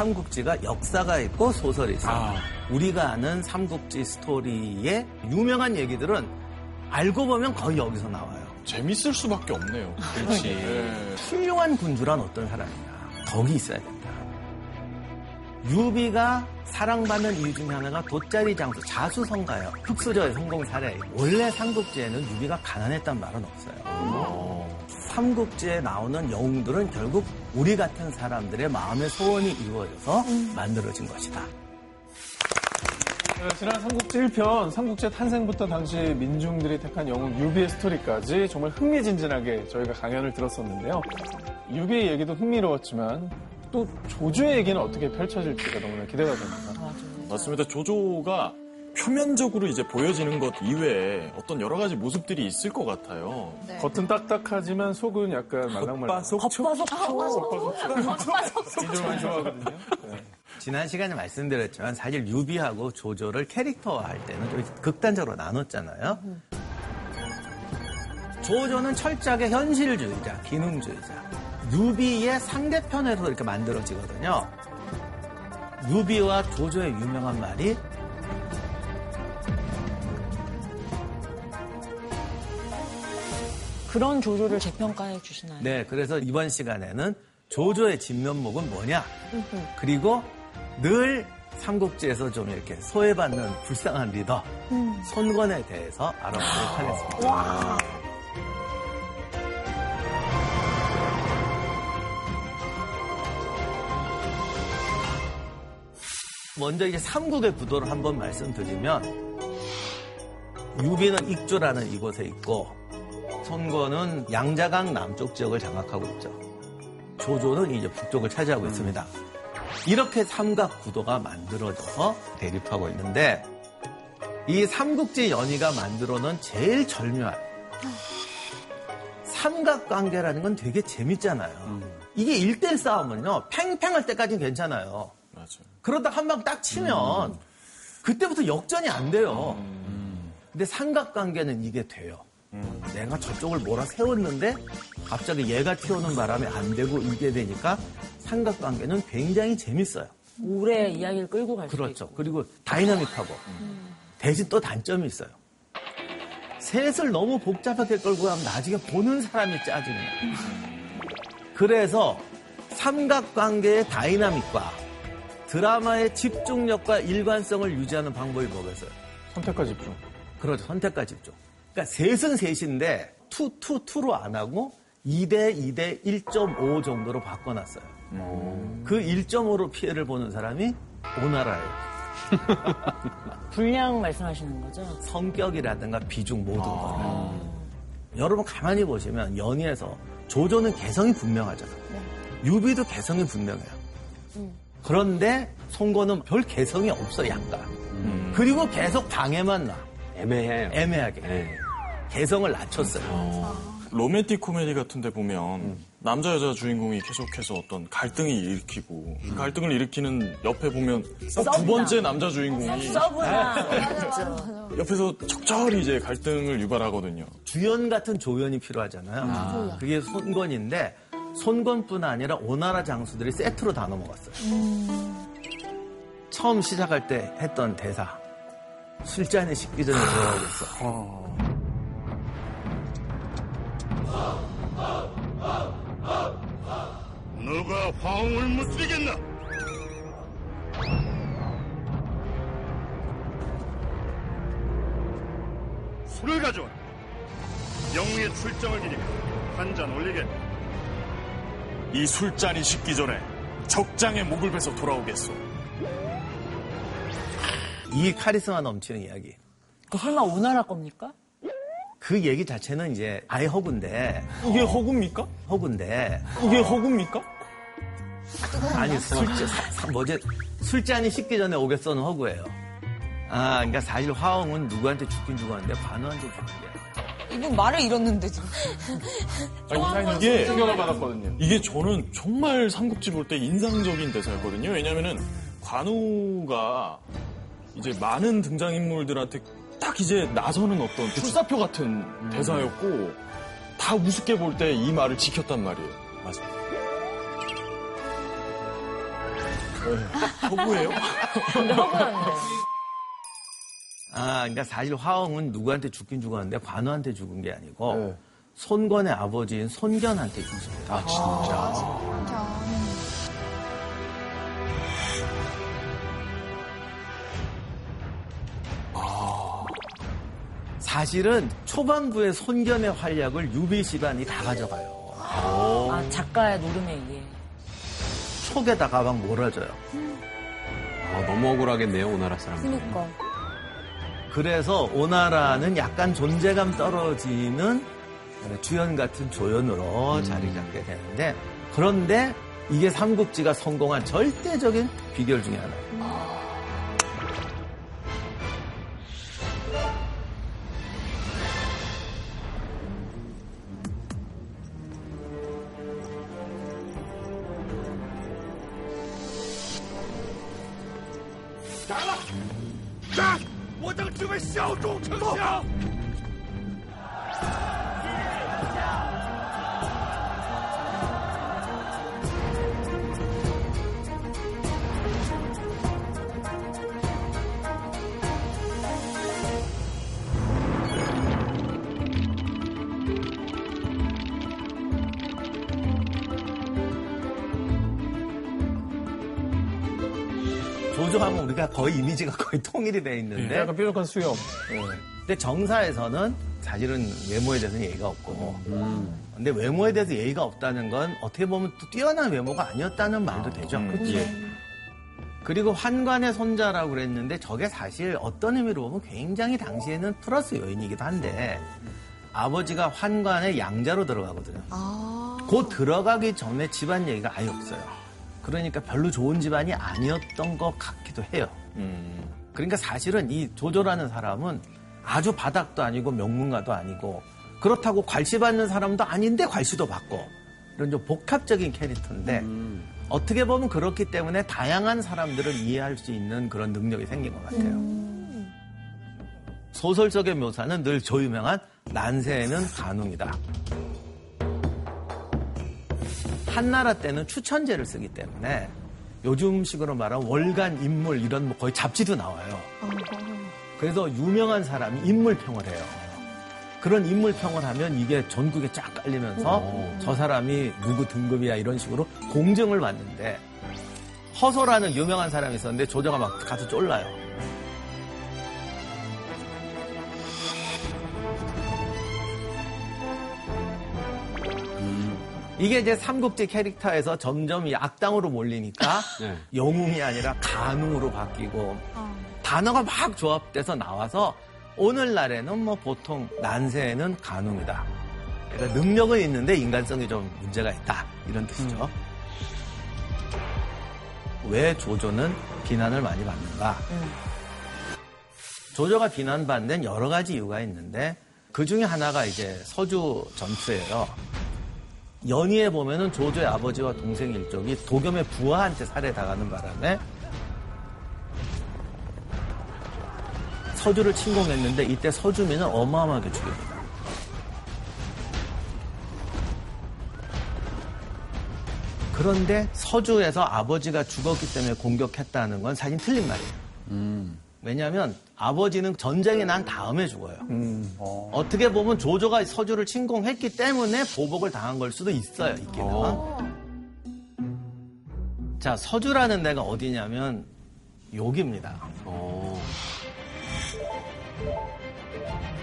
삼국지가 역사가 있고 소설이 있어요. 아. 우리가 아는 삼국지 스토리의 유명한 얘기들은 알고 보면 거의 여기서 나와요. 재밌을 수밖에 없네요. 그렇지. 네. 훌륭한 군주란 어떤 사람이냐. 덕이 있어야 된다. 유비가 사랑받는 이유 중에 하나가 돗자리 장수, 자수성가요. 흑수저의 성공 사례. 원래 삼국지에는 유비가 가난했단 말은 없어요. 삼국지에 나오는 영웅들은 결국 우리 같은 사람들의 마음의 소원이 이루어져서 만들어진 것이다. 네, 지난 삼국지 1편, 삼국지의 탄생부터 당시 민중들이 택한 영웅 유비의 스토리까지 정말 흥미진진하게 저희가 강연을 들었었는데요. 유비의 얘기도 흥미로웠지만 또 조조의 얘기는 어떻게 펼쳐질지가 너무나 기대가 됩니다. 맞습니다. 조조가 표면적으로 이제 보여지는 것 이외에 어떤 여러 가지 모습들이 있을 것 같아요. 겉은 딱딱하지만 속은 약간 말랑말랑. 겉바속촉. 인들 많이 좋아하거든요. 네. 지난 시간에 말씀드렸지만 사실 유비하고 조조를 캐릭터화할 때는 좀 극단적으로 나눴잖아요. 조조는 철저하게 현실주의자, 기능주의자. 유비의 상대편에서 이렇게 만들어지거든요. 유비와 조조의 유명한 말이 그런 조조를 재평가해 주시나요? 네, 그래서 이번 시간에는 조조의 진면목은 뭐냐? 그리고 늘 삼국지에서 좀 이렇게 소외받는 불쌍한 리더 손권에 대해서 알아보도록 하겠습니다. 먼저 이제 삼국의 구도를 한번 말씀드리면 유비는 익주라는 이곳에 있고 손권은 양자강 남쪽 지역을 장악하고 있죠. 조조는 이제 북쪽을 차지하고 있습니다. 이렇게 삼각 구도가 만들어져서 대립하고 있는데 이 삼국지 연의가 만들어놓은 제일 절묘한 삼각관계라는 건 되게 재밌잖아요. 이게 1대1 싸움은요, 팽팽할 때까지는 괜찮아요. 맞아요. 그러다 한 방 딱 치면 그때부터 역전이 안 돼요. 근데 삼각관계는 이게 돼요. 내가 저쪽을 몰아 세웠는데 갑자기 얘가 튀어오는 바람에 안 되고 이게 되니까 삼각관계는 굉장히 재밌어요. 오래 이야기를 끌고 갈 수 그렇죠. 있고. 그리고 다이나믹하고 대신 또 단점이 있어요. 셋을 너무 복잡하게 끌고 가면 나중에 보는 사람이 짜증나. 그래서 삼각관계의 다이나믹과 드라마의 집중력과 일관성을 유지하는 방법이 뭐겠어요? 선택과 집중. 그렇죠. 선택과 집중. 그러니까 셋은 셋인데 two, two, two로 안 하고 2대 2대 1.5 정도로 바꿔놨어요. 그 1.5로 피해를 보는 사람이 오나라예요. 분량 말씀하시는 거죠? 성격이라든가 비중 모든 거를. 여러분 가만히 보시면 연의에서 조조는 개성이 분명하잖아요. 유비도 개성이 분명해요. 그런데 손권은 별 개성이 없어 약간. 그리고 계속 방해만 놔. 애매해요. 애매하게. 네. 개성을 낮췄어요. 로맨틱 코미디 같은 데 보면 남자 여자 주인공이 계속해서 어떤 갈등이 일으키고 그 갈등을 일으키는 옆에 보면 꼭 두 번째 남자 주인공이 서브나 옆에서 적절히 이제 갈등을 유발하거든요. 주연 같은 조연이 필요하잖아요. 그게 손건인데 손건뿐 아니라 오나라 장수들이 세트로 다 넘어갔어요. 처음 시작할 때 했던 대사. 술잔에 식기 전에 돌아오겠어. 누가 화웅을 무찌르겠나? 술을 가져와. 영웅의 출정을 기니까 한잔 올리겠다. 이 술잔이 식기 전에 적장의 목을 베서 돌아오겠소. 이 카리스마 넘치는 이야기. 그 설마 오나라 겁니까? 그 얘기 자체는 이제 아예 허구인데, 이게 허구입니까? 허구인데, 이게 허구입니까? 아니, 술잔, 뭐지, 술잔이 식기 전에 오겠어는 허구예요. 아, 그러니까 사실 화홍은 누구한테 죽긴 죽었는데 관우한테 죽은 거야. 이분 말을 잃었는데 지금. 이게 충격을 받았거든요. 이게 저는 정말 삼국지 볼 때 인상적인 대사였거든요. 왜냐면은 관우가 이제 많은 등장인물들한테 딱 이제 나서는 어떤 출사표 같은 대사였고 다 우습게 볼 때 이 말을 지켰단 말이에요. 맞아. 허구예요? 근데 허구였는데. 아, 그러니까 사실 화엄은 누구한테 죽긴 죽었는데 관우한테 죽은 게 아니고 네. 손권의 아버지인 손견한테 죽습니다. 아, 진짜. 사실은 초반부의 손견의 활약을 유비 집안이 다 가져가요. 아, 작가의 노름에 의해. 촉에다가 막 몰아줘요. 아, 너무 억울하겠네요, 오나라 사람. 그니까. 그래서 오나라는 약간 존재감 떨어지는 주연 같은 조연으로 자리 잡게 되는데 그런데 이게 삼국지가 성공한 절대적인 비결 중에 하나예요. 斩了。斩我等只为效忠丞相 면 우리가 거의 이미지가 거의 통일이 돼 있는데 약간 뾰족한 수염. 예. 근데 정사에서는 사실은 외모에 대해서는 예의가 없고 근데 외모에 대해서 예의가 없다는 건 어떻게 보면 또 뛰어난 외모가 아니었다는 말도 되죠. 예. 그리고 환관의 손자라고 그랬는데 저게 사실 어떤 의미로 보면 굉장히 당시에는 플러스 요인이기도 한데 아버지가 환관의 양자로 들어가거든요. 곧 들어가기 전에 집안 얘기가 아예 없어요. 그러니까 별로 좋은 집안이 아니었던 것 같기도 해요. 그러니까 사실은 이 조조라는 사람은 아주 바닥도 아니고 명문가도 아니고 그렇다고 괄시 받는 사람도 아닌데 괄시도 받고 이런 좀 복합적인 캐릭터인데 어떻게 보면 그렇기 때문에 다양한 사람들을 이해할 수 있는 그런 능력이 생긴 것 같아요. 소설 속의 묘사는 늘 저 유명한 난세에는 간웅이다. 한나라 때는 추천제를 쓰기 때문에 요즘식으로 말하면 월간 인물 이런 뭐 거의 잡지도 나와요. 그래서 유명한 사람이 인물평을 해요. 그런 인물평을 하면 이게 전국에 쫙 깔리면서 저 사람이 누구 등급이야 이런 식으로 공증을 받는데 허소라는 유명한 사람이 있었는데 조조가 막 가서 쫄라요. 이게 이제 삼국지 캐릭터에서 점점 이 악당으로 몰리니까 네. 영웅이 아니라 간웅으로 바뀌고 단어가 막 조합돼서 나와서 오늘날에는 뭐 보통 난세에는 간웅이다. 그러니까 능력은 있는데 인간성이 좀 문제가 있다 이런 뜻이죠. 왜 조조는 비난을 많이 받는가? 조조가 비난받는 여러 가지 이유가 있는데 그 중에 하나가 이제 서주 전투예요. 연희에 보면은 조조의 아버지와 동생 일족이 도겸의 부하한테 살해당하는 바람에 서주를 침공했는데 이때 서주민은 어마어마하게 죽입니다. 그런데 서주에서 아버지가 죽었기 때문에 공격했다는 건 사실 틀린 말이에요. 왜냐하면 아버지는 전쟁이 난 다음에 죽어요. 어떻게 보면 조조가 서주를 침공했기 때문에 보복을 당한 걸 수도 있어요, 있기는. 자, 서주라는 데가 어디냐면 여기입니다. 어.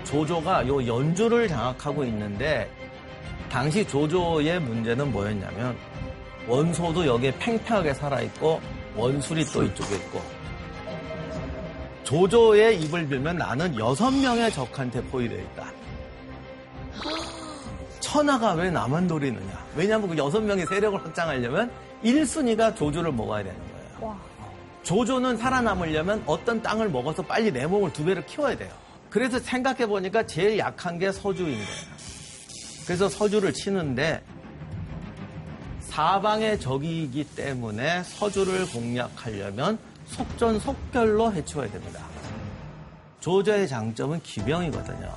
조조가 요 연주를 장악하고 있는데 당시 조조의 문제는 뭐였냐면 원소도 여기에 팽팽하게 살아있고 원술이 또 이쪽에 있고 조조의 입을 빌면 나는 여섯 명의 적한테 포위되어 있다. 천하가 왜 나만 노리느냐? 왜냐하면 그 여섯 명의 세력을 확장하려면 1순위가 조조를 먹어야 되는 거예요. 조조는 살아남으려면 어떤 땅을 먹어서 빨리 내 몸을 두 배로 키워야 돼요. 그래서 생각해 보니까 제일 약한 게 서주인 거예요. 그래서 서주를 치는데 사방의 적이기 때문에 서주를 공략하려면 속전속결로 해치워야 됩니다. 조조의 장점은 기병이거든요.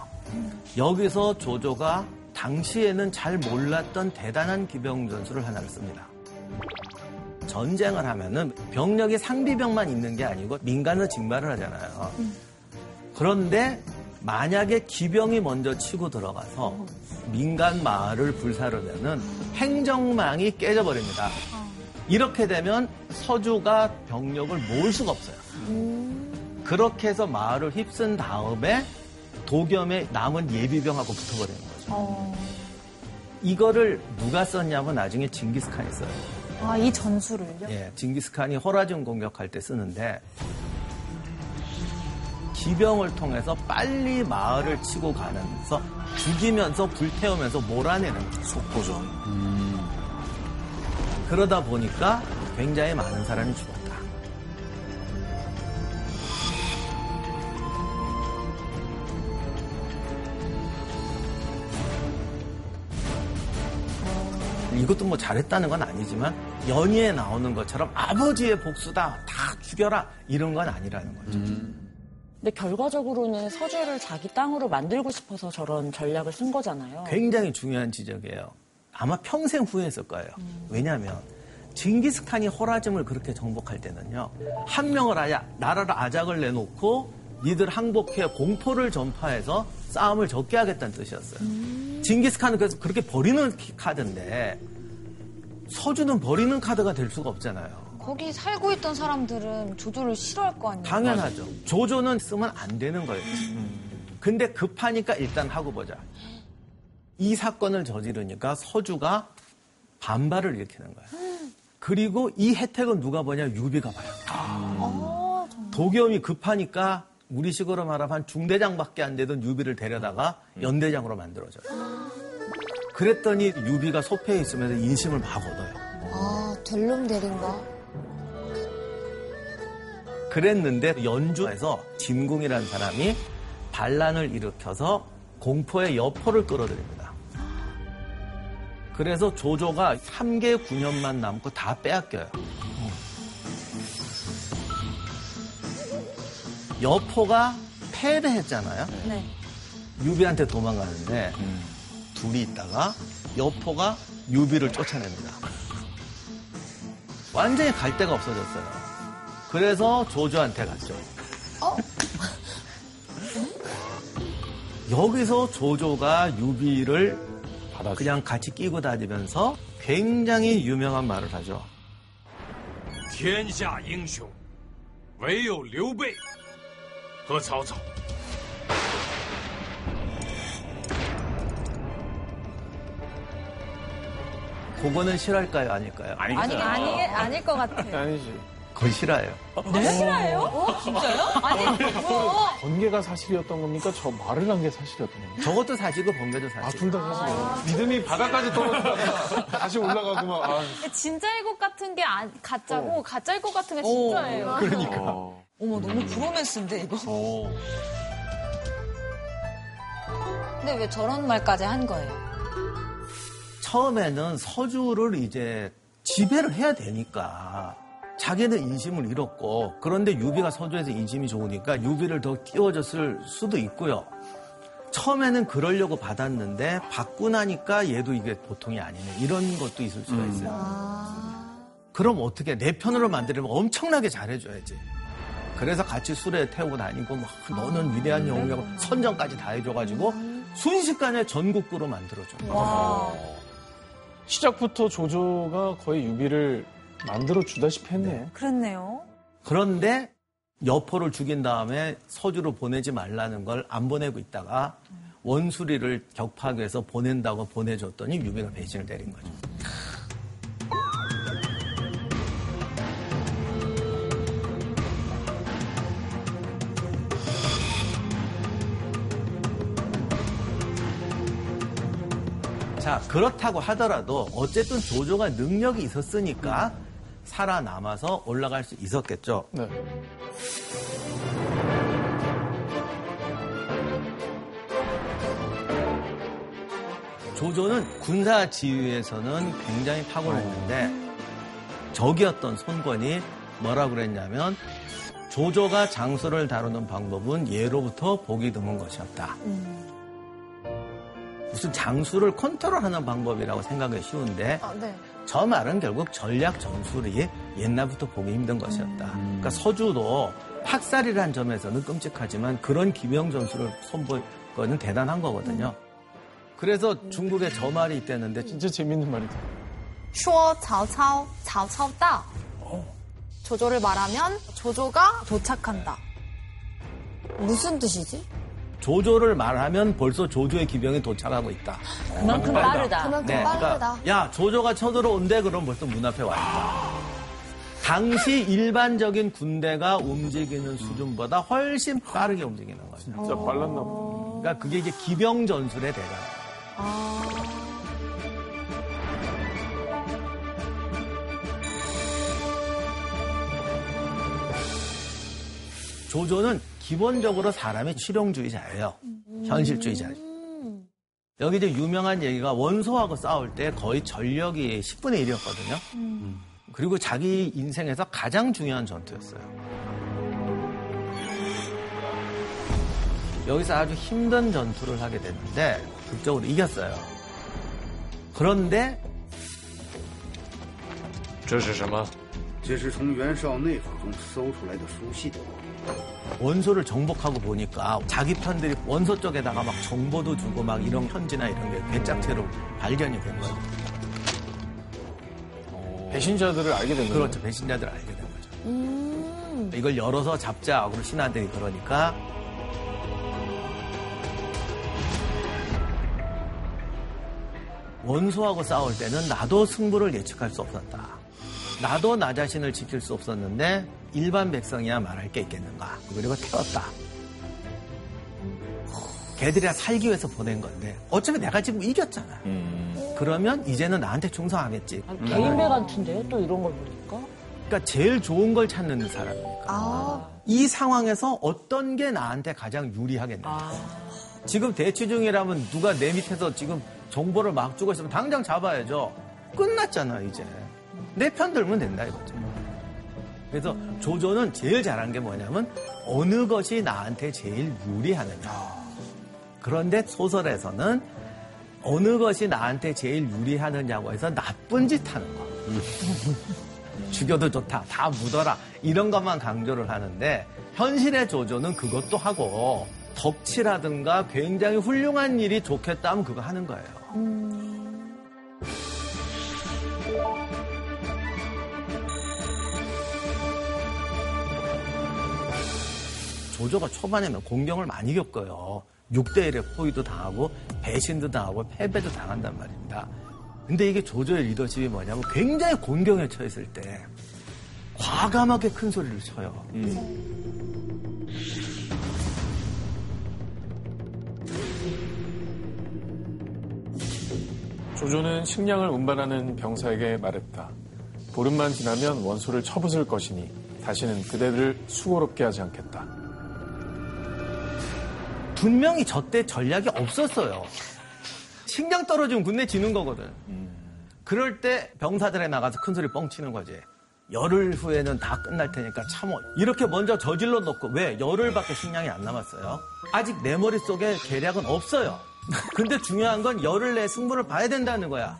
여기서 조조가 당시에는 잘 몰랐던 대단한 기병 전술을 하나를 씁니다. 전쟁을 하면은 병력이 상비병만 있는 게 아니고 민간으로 징발을 하잖아요. 그런데 만약에 기병이 먼저 치고 들어가서 민간 마을을 불사르면은 행정망이 깨져버립니다. 이렇게 되면 서주가 병력을 모을 수가 없어요. 그렇게 해서 마을을 휩쓴 다음에 도겸의 남은 예비병하고 붙어버리는 거죠. 이거를 누가 썼냐면 나중에 징기스칸이 써요. 아, 이 전술을요? 예, 징기스칸이 호라준 공격할 때 쓰는데 기병을 통해서 빨리 마을을 치고 가면서 죽이면서 불태우면서 몰아내는 거죠. 속보전. 그러다 보니까 굉장히 많은 사람이 죽었다. 이것도 뭐 잘했다는 건 아니지만 연희에 나오는 것처럼 아버지의 복수다 다 죽여라 이런 건 아니라는 거죠. 근데 결과적으로는 서주를 자기 땅으로 만들고 싶어서 저런 전략을 쓴 거잖아요. 굉장히 중요한 지적이에요. 아마 평생 후회했을 거예요. 왜냐하면 징기스칸이 호라즘을 그렇게 정복할 때는요. 한 명을 아예 나라를 아작을 내놓고 니들 항복해 공포를 전파해서 싸움을 적게 하겠다는 뜻이었어요. 징기스칸은 그래서 그렇게 버리는 키- 카드인데 서주는 버리는 카드가 될 수가 없잖아요. 거기 살고 있던 사람들은 조조를 싫어할 거 아니에요. 당연하죠. 조조는 쓰면 안 되는 거였지. 근데 급하니까 일단 하고 보자. 이 사건을 저지르니까 서주가 반발을 일으키는 거야. 그리고 이 혜택은 누가 보냐? 유비가 봐요. 도겸이 급하니까 우리식으로 말하면 한 중대장밖에 안 되던 유비를 데려다가 연대장으로 만들어줘요. 그랬더니 유비가 소패에 있으면서 인심을 막 얻어요. 아, 될놈 대린가? 그랬는데 연주에서 진궁이라는 사람이 반란을 일으켜서 공포의 여포를 끌어들입니다. 그래서 조조가 3개 9년만 남고 다 빼앗겨요. 여포가 패배했잖아요. 네. 유비한테 도망가는데 둘이 있다가 여포가 유비를 쫓아냅니다. 완전히 갈 데가 없어졌어요. 그래서 조조한테 갔죠. 여기서 조조가 유비를 그냥 같이 끼고 다니면서 굉장히 유명한 말을 하죠. 天下英雄，唯有刘备和曹操。 그거는 실할까요, 아닐까요? 아니, 아니, 아닐 것 같아. 아니지. 거의 실화예요. 번개가 사실이었던 겁니까? 저 말을 한 게 사실이었던 겁니까? 저것도 사실이고 번개도 아, 사실. 둘다 사실이에요. 믿음이 바닥까지 떨어지다가 다시 올라가고 막, 아, 진짜일 것 같은 게 아- 가짜고 어. 가짜일 것 같은 게 진짜예요. 그러니까. 어머, 너무 브로맨스인데, 이거. 근데 왜 저런 말까지 한 거예요? 처음에는 서주를 이제 지배를 해야 되니까 자기는 인심을 잃었고 그런데 유비가 서주에서 인심이 좋으니까 유비를 더 띄워줬을 수도 있고요. 처음에는 그러려고 받았는데 받고 나니까 얘도 이게 보통이 아니네 이런 것도 있을 수가 있어요. 그럼 어떻게 내 편으로 만들려면 엄청나게 잘해줘야지. 그래서 같이 술에 태우고 다니고 막 너는 위대한 영웅이라고 선전까지 다 해줘가지고 순식간에 전국구로 만들어줘. 시작부터 조조가 거의 유비를 만들어 주다시피 했네요. 그랬네요. 그런데 여포를 죽인 다음에 서주로 보내지 말라는 걸 안 보내고 있다가 원수리를 격파하기 위해서 보낸다고 보내줬더니 유비가 배신을 내린 거죠. 자, 그렇다고 하더라도 어쨌든 조조가 능력이 있었으니까 살아남아서 올라갈 수 있었겠죠. 네. 조조는 군사 지휘에서는 굉장히 탁월했는데 적이었던 손권이 뭐라 그랬냐면 조조가 장수를 다루는 방법은 예로부터 보기 드문 것이었다. 무슨 장수를 컨트롤하는 방법이라고 생각하기 쉬운데 아, 네. 저 말은 결국 전략 전술이 예, 옛날부터 보기 힘든 것이었다. 음. 그러니까 서주도 학살이라는 점에서는 끔찍하지만 그런 기명 전술을 선보일 거는 대단한 거거든요. 음. 그래서 중국에 저 말이 있다는데 진짜 재밌는 말이다. 쇼 차오차오 차오차오다. 조조를 말하면 조조가 도착한다. 무슨 뜻이지? 조조를 말하면 벌써 조조의 기병이 도착하고 있다. 그만큼 빠르다. 그만큼 네, 빠르다. 그러니까 야 조조가 쳐들어온대 그럼 벌써 문 앞에 와 있다. 당시 일반적인 군대가 움직이는 수준보다 훨씬 빠르게 움직이는 거죠. 진짜 빨랐나 보다. 그러니까 그게 이제 기병 전술의 대가. 조조는 기본적으로 사람이 실용주의자예요. 현실주의자. 여기 이제 유명한 얘기가 원소하고 싸울 때 거의 전력이 10분의 1이었거든요. 그리고 자기 인생에서 가장 중요한 전투였어요. 여기서 아주 힘든 전투를 하게 됐는데 극적으로 이겼어요. 그런데 这是什么？这是从袁绍内府中搜出来的书信。 원소를 정복하고 보니까 자기 편들이 원소 쪽에다가 막 정보도 주고 막 이런 편지나 이런 게 괴짝체로 발견이 된 거죠. 배신자들을 알게 된 거죠. 그렇죠. 배신자들을 알게 된 거죠. 이걸 열어서 잡자. 하고 신하들이 그러니까 원소하고 싸울 때는 나도 승부를 예측할 수 없었다. 나도 나 자신을 지킬 수 없었는데 일반 백성이야 말할 게 있겠는가. 그리고 태웠다. 걔들이야 살기 위해서 보낸 건데 어차피 내가 지금 이겼잖아. 그러면 이제는 나한테 충성하겠지. 개인배 같은데요? 또 이런 걸 보니까. 그러니까 제일 좋은 걸 찾는 사람이니까. 아, 이 상황에서 어떤 게 나한테 가장 유리하겠나. 지금 대치 중이라면 누가 내 밑에서 지금 정보를 막 주고 있으면 당장 잡아야죠. 끝났잖아, 이제. 내 편 들면 된다, 이거죠. 그래서 조조는 제일 잘한 게 뭐냐면 어느 것이 나한테 제일 유리하느냐. 그런데 소설에서는 어느 것이 나한테 제일 유리하느냐고 해서 나쁜 짓 하는 거. 죽여도 좋다. 다 묻어라. 이런 것만 강조를 하는데 현실의 조조는 그것도 하고 덕치라든가 굉장히 훌륭한 일이 좋겠다면 그거 하는 거예요. 조조가 초반에는 공경을 많이 겪어요. 6대1의 포위도 당하고 배신도 당하고 패배도 당한단 말입니다. 근데 이게 조조의 리더십이 뭐냐면 굉장히 곤경에 처했을 때 과감하게 큰 소리를 쳐요. 조조는 식량을 운반하는 병사에게 말했다. 보름만 지나면 원소를 쳐부술 것이니 다시는 그대를 수고롭게 하지 않겠다. 분명히 저 때 전략이 없었어요. 식량 떨어지면 군대 지는 거거든. 그럴 때 병사들에 나가서 큰 소리 뻥치는 거지. 열흘 후에는 다 끝날 테니까 참어. 이렇게 먼저 저질러 놓고 왜 열흘밖에 식량이 안 남았어요? 아직 내 머릿속에 계략은 없어요. 근데 중요한 건 열흘 내에 승부를 봐야 된다는 거야.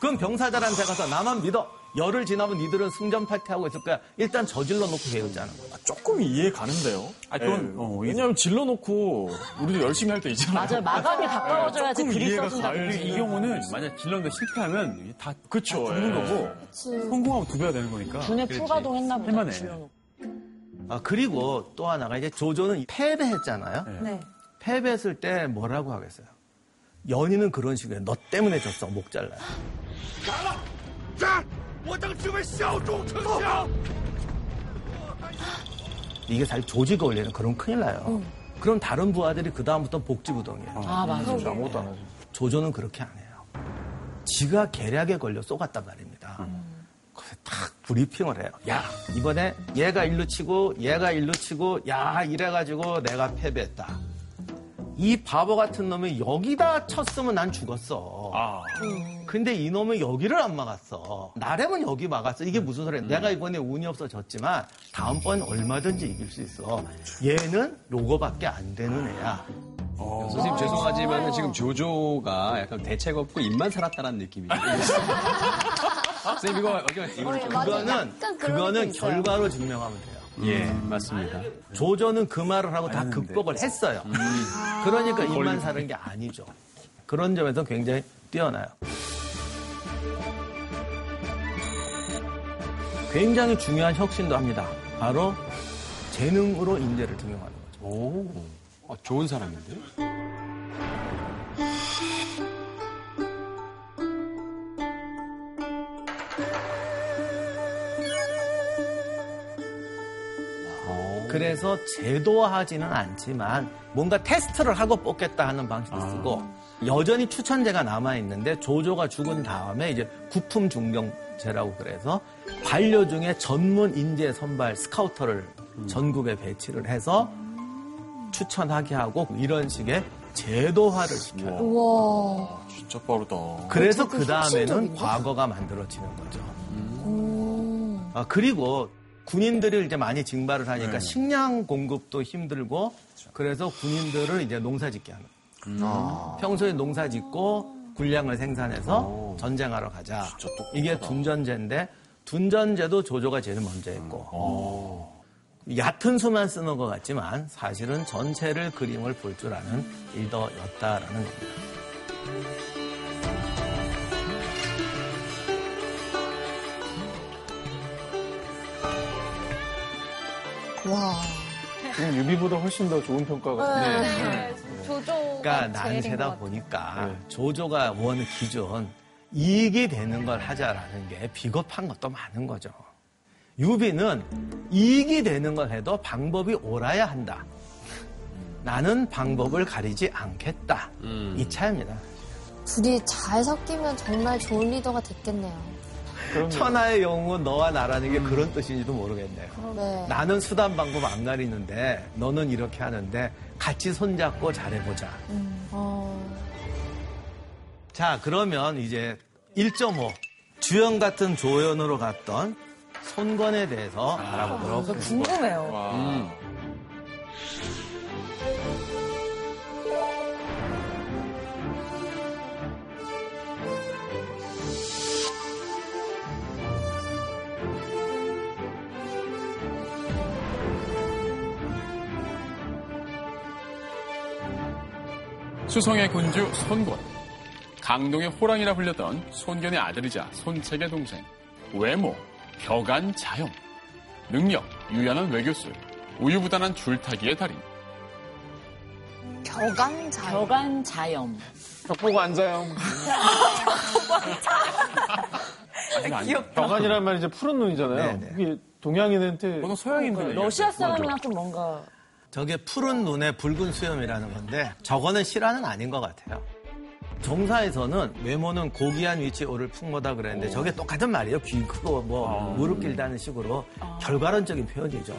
그럼 병사들한테 가서 나만 믿어. 열흘 지나면 니들은 승전 파티하고 있을 거야. 일단 저질러 놓고 배우자는 거야. 조금 이해 가는데요. 아, 그건, 예. 어, 왜냐하면 질러놓고 우리도 열심히 할 때 있잖아요. 맞아요. 마감이 가까워져야지 조금 글이 이해가 써진다. 가요. 이 경우는 만약 질렀는데 실패하면 다 그쵸. 죽는 예. 거고 성공하면 두 배가 되는 거니까. 분해 풀가동 했나 보다. 할만해. 질러놓고. 아, 그리고 또 하나가 이제 조조는 패배했잖아요. 네. 패배했을 때 뭐라고 하겠어요? 연인은 그런 식이에요. 너 때문에 졌어. 목 잘라요. 战！我等只为效忠丞相。 이게 사실 조지가 올리는 그런 큰일 나요. 그럼 다른 부하들이 그다음부터 복지부동이에요. 아, 맞아. 아무것도 안 하죠. 조조는 그렇게 안 해요. 지가 계략에 걸려 쏘갔단 말입니다. 그래서 딱 브리핑을 해요. 야, 이번에 얘가 일루 치고, 얘가 일루 치고, 야, 이래가지고 내가 패배했다. 이 바보 같은 놈이 여기다 쳤으면 난 죽었어. 아, 근데 이놈은 여기를 안 막았어. 나래면 여기 막았어. 이게 무슨 소리야. 내가 이번에 운이 없어 졌지만 다음번 얼마든지 이길 수 있어. 얘는 요거밖에 안 되는 애야. 선생님 죄송하지만 지금 조조가 약간 대책 없고 입만 살았다는 느낌이에요. 선생님 이거 이거 이거 좀- 그거는. 결과로 증명하면 돼요. 예 맞습니다. 조조는 그 말을 하고 다 극복을 했어요. 음. 그러니까 입만 사는 게 아니죠. 그런 점에서 굉장히 뛰어나요. 굉장히 중요한 혁신도 합니다. 바로 재능으로 인재를 등용하는 거죠. 오 아, 좋은 사람인데. 그래서 제도화하지는 않지만 뭔가 테스트를 하고 뽑겠다 하는 방식도 쓰고 여전히 추천제가 남아 있는데 조조가 죽은 다음에 이제 구품 중경제라고 그래서 반려 중에 전문 인재 선발 스카우터를 전국에 배치를 해서 추천하게 하고 이런 식의 제도화를 시켜요. 우와. 진짜 빠르다. 그래서 그 다음에는? 과거가 만들어지는 거죠. 음. 아, 그리고 군인들을 이제 많이 징발을 하니까 식량 공급도 힘들고 그래서 군인들을 이제 농사 짓게 하는. 거예요. 평소에 농사 짓고 군량을 생산해서 전쟁하러 가자. 이게 둔전제인데 둔전제도 조조가 제일 먼저 했고. 얕은 수만 쓰는 것 같지만 사실은 전체를 그림을 볼 줄 아는 리더였다라는 겁니다. 와. 지금 유비보다 훨씬 더 좋은 평가가. 네. 조조가 그러니까 제일인 것 난세다 같아요. 보니까 네. 조조가 원 기준 이익이 되는 걸 하자라는 게 비겁한 것도 많은 거죠. 유비는 이익이 되는 걸 해도 방법이 옳아야 한다. 나는 방법을 가리지 않겠다. 이 차입니다. 둘이 잘 섞이면 정말 좋은 리더가 됐겠네요. 천하의 영웅은 너와 나라는 게 그런 뜻인지도 모르겠네요. 네. 나는 수단 방법 안 가리는데 너는 이렇게 하는데 같이 손잡고 잘해보자. 어. 자, 그러면 이제 1.5 주연 같은 조연으로 갔던 손권에 대해서 알아보도록 저 하겠습니다. 궁금해요. 수성의 군주 손권. 강동의 호랑이라 불렸던 손견의 아들이자 손책의 동생. 외모, 벽안 자형. 능력, 유연한 외교술. 우유부단한 줄타기의 달인. 격안자. 벽안 자염. 벽 보고 앉아요. 아직 안 벽안이란 말이 이제 푸른 눈이잖아요. 네, 네. 이게 동양인한테 보통 서양인들 러시아 사람이랑 좀 뭔가 저게 푸른 눈에 붉은 수염이라는 건데 저거는 실화는 아닌 것 같아요. 정사에서는 외모는 고귀한 위치에 오를 풍모다 그랬는데 저게 똑같은 말이에요. 귀 크고 뭐 무릎 길다는 식으로 결과론적인 표현이죠.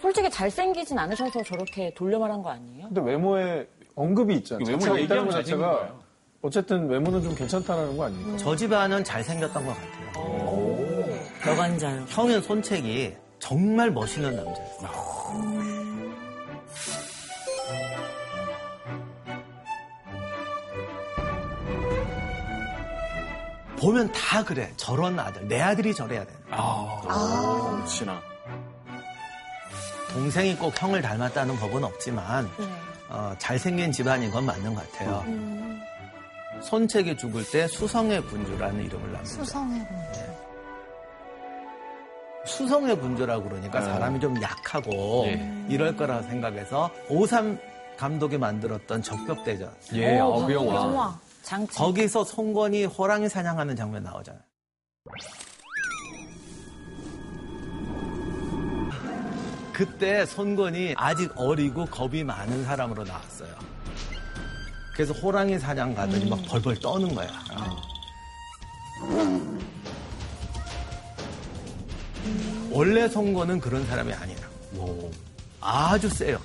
솔직히 잘생기진 않으셔서 저렇게 돌려 말한 거 아니에요? 근데 외모에 언급이 있잖아요. 외모 잘생긴 자체가. 어쨌든 외모는 좀 괜찮다는 거 아닙니까? 저 집안은 잘생겼던 것 같아요. 자염. 형인 손책이 정말 멋있는 남자였어요. 보면 다 그래. 저런 아들. 내 아들이 저래야 돼. 아, 혹시나. 동생이 꼭 형을 닮았다는 법은 없지만 네. 어, 잘생긴 집안인 건 맞는 것 같아요. 손책이 죽을 때 수성의 군주라는 이름을 남겼죠. 수성의 군주. 수성의 군주라고 그러니까 사람이 좀 약하고 이럴 거라 생각해서 오삼 감독이 만들었던 적벽대전 예, 어, 그 영화. 장치. 거기서 송건이 호랑이 사냥하는 장면 나오잖아요. 그때 손건이 아직 어리고 겁이 많은 사람으로 나왔어요. 그래서 호랑이 사냥 가더니 막 벌벌 떠는 거야. 원래 송건은 그런 사람이 아니에요. 아주 세요.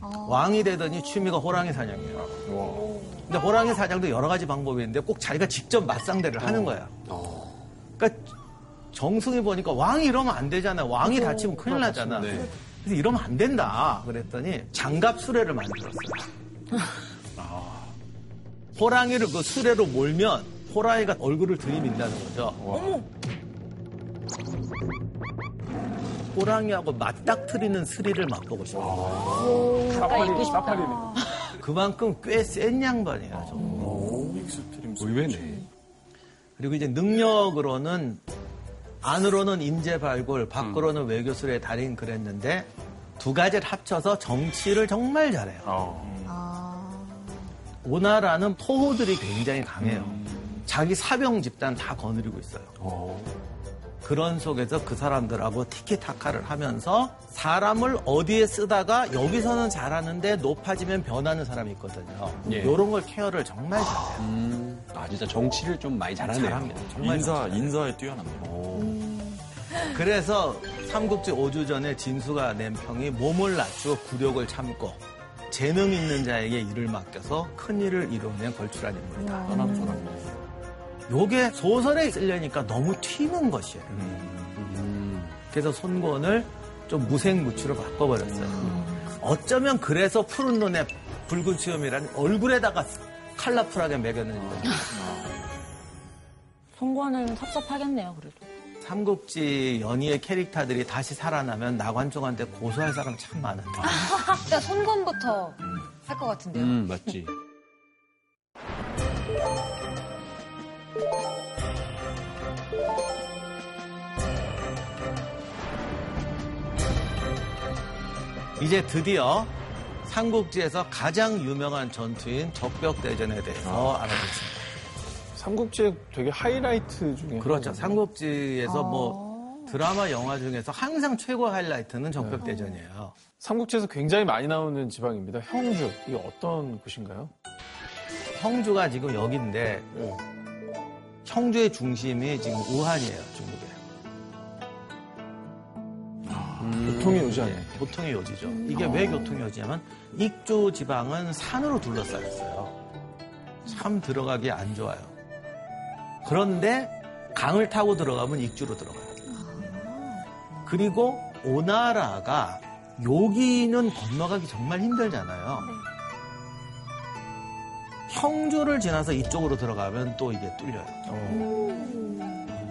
왕이 되더니 취미가 호랑이 사냥이에요. 근데 호랑이 사냥도 여러 가지 방법이 있는데 꼭 자기가 직접 맞상대를 하는 거야. 그러니까 정승이 보니까 왕이 이러면 안 되잖아. 왕이 다치면 큰일 나잖아. 그래서 이러면 안 된다. 그랬더니 장갑 수레를 만들었어요. 호랑이를 그 수레로 몰면 호랑이가 얼굴을 들이민다는 거죠. 어머! 호랑이하고 맞닥뜨리는 스릴을 맛보고 싶어요. 가까이 있고 싶다. 그만큼 꽤 센 양반이에요. 저. extreme 의외네. 그리고 이제 능력으로는 안으로는 인재 발굴, 밖으로는 외교술의 달인 그랬는데 두 가지를 합쳐서 정치를 정말 잘해요. 어. 오나라는 토호들이 굉장히 강해요. 자기 사병 집단 다 거느리고 있어요. 그런 속에서 그 사람들하고 티키타카를 하면서 사람을 어디에 쓰다가 여기서는 잘하는데 높아지면 변하는 사람이 있거든요. 예. 이런 걸 케어를 정말 잘해요. 음, 아, 진짜 정치를 좀 많이 잘하네요. 잘합니다. 정말 인사 잘해요. 인사에 뛰어납니다. 그래서 삼국지 5주 전에 진수가 낸 평이 몸을 낮추어 굴욕을 참고 재능 있는 자에게 일을 맡겨서 큰 일을 이루어낸 걸출한 인물이다. 사람. 요게 소설에 쓰려니까 너무 튀는 것이에요. 그래서 손권을 좀 무생무치로 바꿔버렸어요. 어쩌면 그래서 푸른 눈에 붉은 수염이라는 얼굴에다가 칼라풀하게 매겼는지 모르겠어요. 송권은 섭섭하겠네요, 그래도. 삼국지 연희의 캐릭터들이 다시 살아나면 나관종한테 고소할 사람 참 많은데. 일단 손건부터 할 것 같은데요. 음, 맞지. 이제 드디어 삼국지에서 가장 유명한 전투인 적벽대전에 대해서 알아보겠습니다. 삼국지의 되게 하이라이트 중에 그렇죠. 삼국지에서 뭐 드라마, 영화 중에서 항상 최고 하이라이트는 적벽대전이에요. 삼국지에서 굉장히 많이 나오는 지방입니다. 형주 이게 어떤 곳인가요? 형주가 지금 여기인데 네. 형주의 중심이 지금 우한이에요, 중국에. 교통이 요지 않아요. 예, 교통의 요지죠. 이게 왜 교통의 요지냐면 익조 지방은 산으로 둘러싸였어요. 참 들어가기 안 좋아요. 그런데 강을 타고 들어가면 익주로 들어가요. 그리고 오나라가 여기는 건너가기 정말 힘들잖아요. 형주를 지나서 이쪽으로 들어가면 또 이게 뚫려요.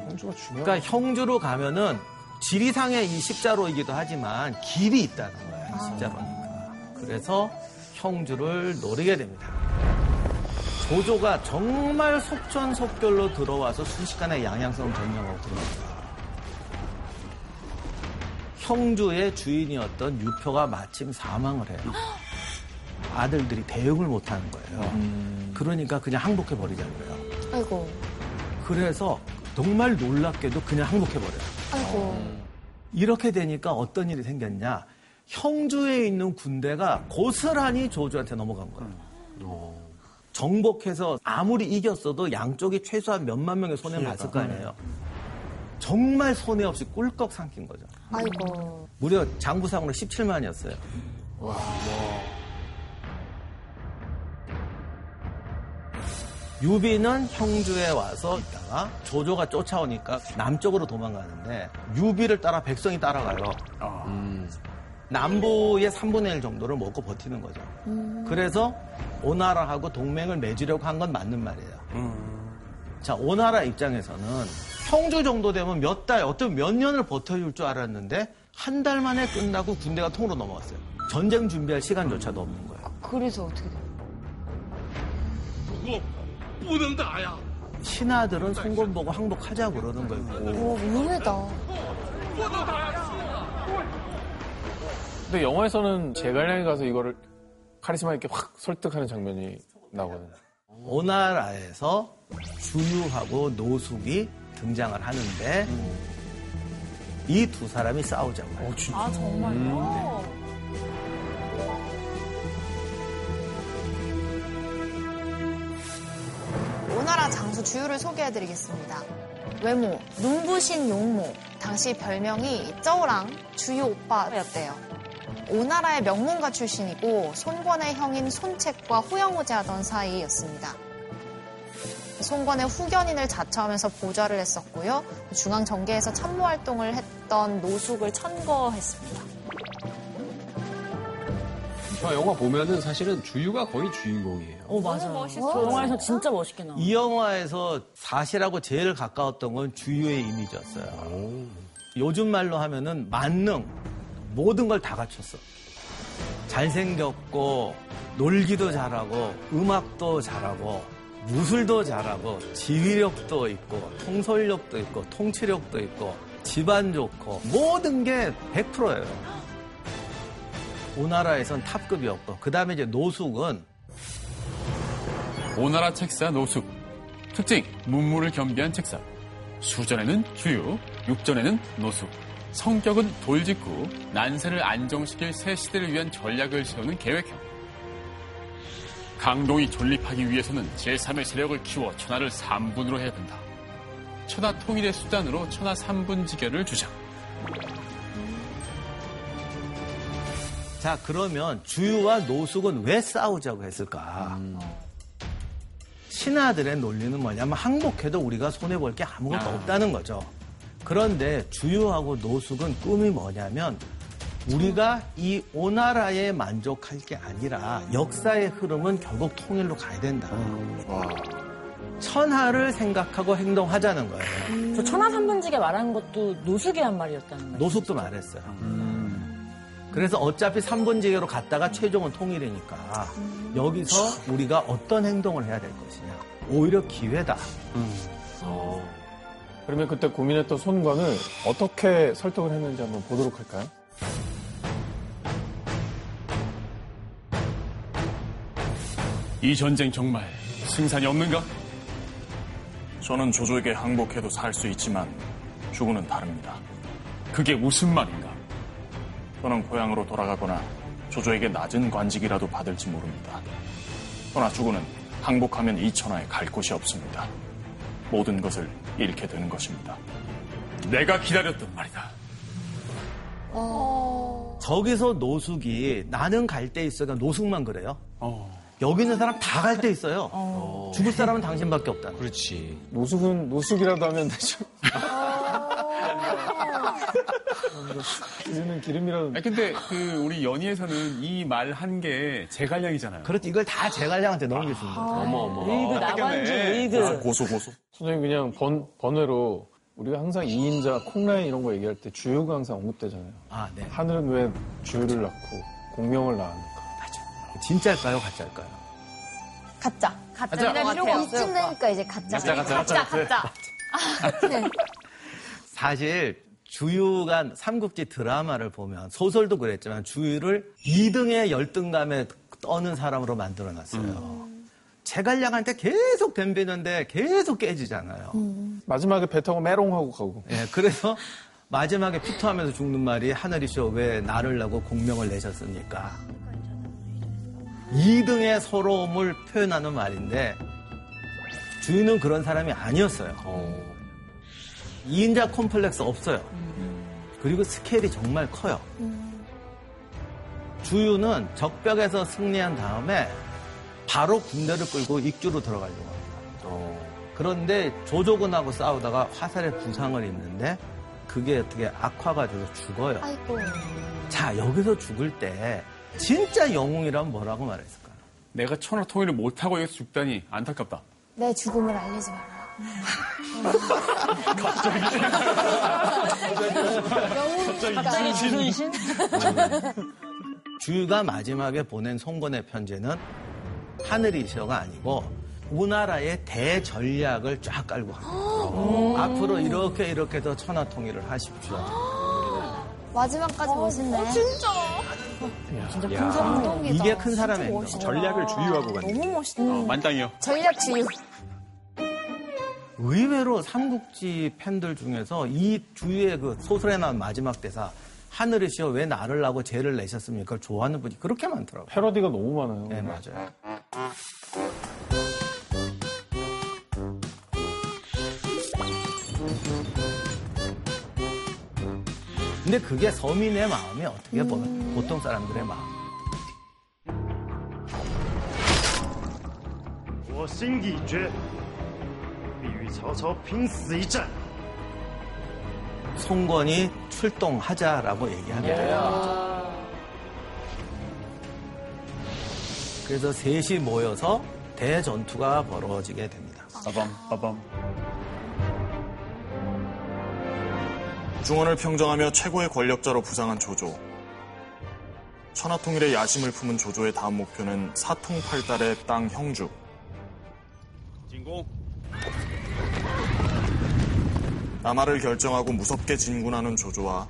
형주가 중요한 그러니까 형주로 가면은 지리상의 이 십자로이기도 하지만 길이 있다는 거예요. 십자로니까. 그래서 형주를 노리게 됩니다. 조조가 정말 속전속결로 들어와서 순식간에 양양성 점령하고 들어옵니다. 형주의 주인이었던 유표가 마침 사망을 해요. 아들들이 대응을 못하는 거예요. 그러니까 그냥 항복해 버리자고요. 아이고, 그래서 정말 놀랍게도 그냥 항복해 버려요. 아이고. 이렇게 되니까 어떤 일이 생겼냐. 형주에 있는 군대가 고스란히 조조한테 넘어간 거예요. 정복해서 아무리 이겼어도 양쪽이 최소한 몇만 명의 손해를 봤을 거 아니에요. 정말 손해 없이 꿀꺽 삼킨 거죠. 아이고. 무려 장부상으로 17만이었어요. 유비는 형주에 와서 있다가 조조가 쫓아오니까 남쪽으로 도망가는데 유비를 따라 백성이 따라가요. 남부의 3분의 1 정도를 먹고 버티는 거죠. 그래서 오나라하고 동맹을 맺으려고 한 건 맞는 말이에요. 자, 오나라 입장에서는 형주 정도 되면 몇 달, 어떤 몇 년을 버텨줄 줄 알았는데 한 달 만에 끝나고 군대가 통으로 넘어갔어요. 전쟁 준비할 시간조차도 없는 거예요. 그래서 어떻게 돼요? 신하들은 송곳 보고 항복하자 그러는 거고. 오, 의외다. 근데 영화에서는 제갈량이 가서 이거를 카리스마 있게 확 설득하는 장면이 나거든요. 오나라에서 주유하고 노숙이 등장을 하는데 음. 이두 사람이 싸우자고. 어, 아 정말요? 네. 오나라 장수 주유를 소개해드리겠습니다. 외모, 눈부신 용모, 당시 별명이 쩌우랑 주유 오빠였대요. 오나라의 명문가 출신이고 손권의 형인 손책과 호영호제하던 사이였습니다. 손권의 후견인을 자처하면서 보좌를 했었고요. 중앙 정계에서 참모 활동을 했던 노숙을 천거했습니다. 저 영화 보면은 사실은 주유가 거의 주인공이에요. 어, 맞아. 저 영화에서 진짜 멋있게 나와. 이 영화에서 사실하고 제일 가까웠던 건 주유의 이미지였어요. 요즘 말로 하면은 만능 모든 걸 다 갖췄어. 잘생겼고 놀기도 잘하고 음악도 잘하고 무술도 잘하고 지휘력도 있고 통솔력도 있고 통치력도 있고 집안 좋고 모든 게 100%예요. 오나라에선 탑급이었고 그 다음에 이제 노숙은 오나라 책사 노숙. 특징, 문물을 겸비한 책사. 수전에는 주유, 육전에는 노숙. 성격은 돌직구, 난세를 안정시킬 새 시대를 위한 전략을 세우는 계획형. 강동이 존립하기 위해서는 제3의 세력을 키워 천하를 3분으로 해야 된다. 천하 통일의 수단으로 천하 3분지결을 주장. 자 그러면 주유와 노숙은 왜 싸우자고 했을까? 신하들의 논리는 뭐냐면 항복해도 우리가 손해 볼 게 아무것도 아. 없다는 거죠. 그런데 주유하고 노숙은 꿈이 뭐냐면 우리가 이 오나라에 만족할 게 아니라 역사의 흐름은 결국 통일로 가야 된다. 천하를 생각하고 행동하자는 거예요. 저 천하 삼분지게 말하는 것도 노숙이 한 말이었다는 거예요. 노숙도 말했어요. 그래서 어차피 3분지계로 갔다가 최종은 통일이니까 여기서 우리가 어떤 행동을 해야 될 것이냐. 오히려 기회다. 그러면 그때 고민했던 손관을 어떻게 설득을 했는지 한번 보도록 할까요? 이 전쟁 정말 승산이 없는가? 저는 조조에게 항복해도 살 수 있지만 주군은 다릅니다. 그게 무슨 말인가? 저는 고향으로 돌아가거나 조조에게 낮은 관직이라도 받을지 모릅니다. 그러나 주군은 항복하면 이 천하에 갈 곳이 없습니다. 모든 것을 잃게 되는 것입니다. 내가 기다렸던 말이다. 저기서 노숙이 나는 갈데 있어가 노숙만 그래요. 여기 있는 사람 다갈데 있어요. 죽을 사람은 당신밖에 없다. 그렇지. 노숙은 노숙이라도 하면 되죠. 기름은 기름이라도. 아니, 근데 그 우리 연희에서는 이 말 한 게 제갈량이잖아요. 그렇지 이걸 다 제갈량한테 수 있는 거죠. 어머 어머. 의그 나관주 의그. 고소 고소. 선생님 그냥 번, 번외로 우리가 항상 이인자, 콩라인 이런 거 얘기할 때 주유가 항상 언급되잖아요. 아, 네. 하늘은 왜 주유를 낳고 공명을 낳았는가. 진짜일까요, 가짜일까요? 가짜. 가짜 가짜. 이쯤 되니까 이제 가짜. 가짜, 가짜, 가짜, 가짜. 사실 주유가 삼국지 드라마를 보면 소설도 그랬지만 주유를 2등의 열등감에 떠는 사람으로 만들어 놨어요. 제갈량한테 계속 덤비는데 계속 깨지잖아요. 마지막에 배 타고 메롱하고 가고. 예, 그래서 마지막에 피토하면서 죽는 말이 하늘이시여 왜 나를 나고 공명을 내셨습니까? 2등의 서러움을 표현하는 말인데 주인은 그런 사람이 아니었어요. 이인자 콤플렉스 없어요. 그리고 스케일이 정말 커요. 주유는 적벽에서 승리한 다음에 바로 군대를 끌고 익주로 들어가려고 합니다. 그런데 조조군하고 싸우다가 화살에 부상을 입는데 그게 어떻게 악화가 돼서 죽어요. 아이고. 자, 여기서 죽을 때 진짜 영웅이라면 뭐라고 말했을까요? 내가 천하 통일을 못하고 여기서 죽다니 안타깝다. 내 죽음을 알리지 마라. 갑자기 주소이신? 주유가 마지막에 보낸 송건의 편지는 하늘이셔가 아니고 우나라의 대전략을 쫙 깔고 합니다. 앞으로 이렇게 이렇게 더 천하 통일을 하십시오. 마지막까지 멋있네. 진짜 큰 사람. 이게 큰 사람의 진짜. 전략을 주유하고 가는. 너무 멋있다. 어, 만땅이요. 전략 주유. 의외로 삼국지 팬들 중에서 이 주유의 그 소설에 나온 마지막 대사 하늘이시여 왜 나를 나고 죄를 내셨습니까? 그걸 좋아하는 분이 그렇게 많더라고요. 패러디가 너무 많아요. 네, 맞아요. 근데 그게 서민의 마음이 어떻게 보면 보통 사람들의 마음. 我心已决，必与曹操拼死一战。 송건이 출동하자라고 얘기합니다. 그래서 셋이 모여서 대전투가 벌어지게 됩니다. 빠밤, 빠밤. 중원을 평정하며 최고의 권력자로 부상한 조조. 천하통일의 야심을 품은 조조의 다음 목표는 사통팔달의 땅 형주. 진공. 남하를 결정하고 무섭게 진군하는 조조와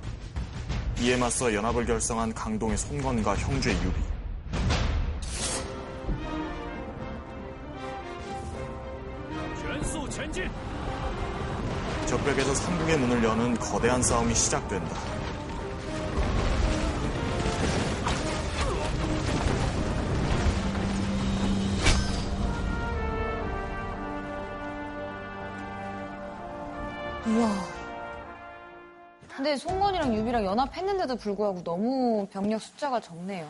이에 맞서 연합을 결성한 강동의 손건과 형주의 유비. 적벽에서 삼국의 문을 여는 거대한 싸움이 시작된다. 우와. 근데 송건이랑 유비랑 연합했는데도 불구하고 너무 병력 숫자가 적네요.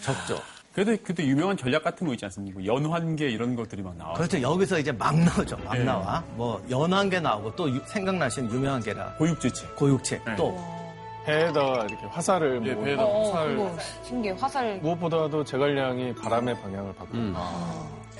적죠. 그래도 그때 유명한 전략 같은 거 있지 않습니까? 연환계 이런 것들이 막 나와. 그렇죠. 여기서 이제 막 나오죠. 막 네. 나와. 뭐게 나오고 또 유- 생각나시는 유명한 게라 고육지체. 고육책 네. 또 배에다가 이렇게 화살을 예, 뭐 배에다 어, 화살. 신기해. 화살. 무엇보다도 제갈량이 바람의 방향을 바꾸고 음.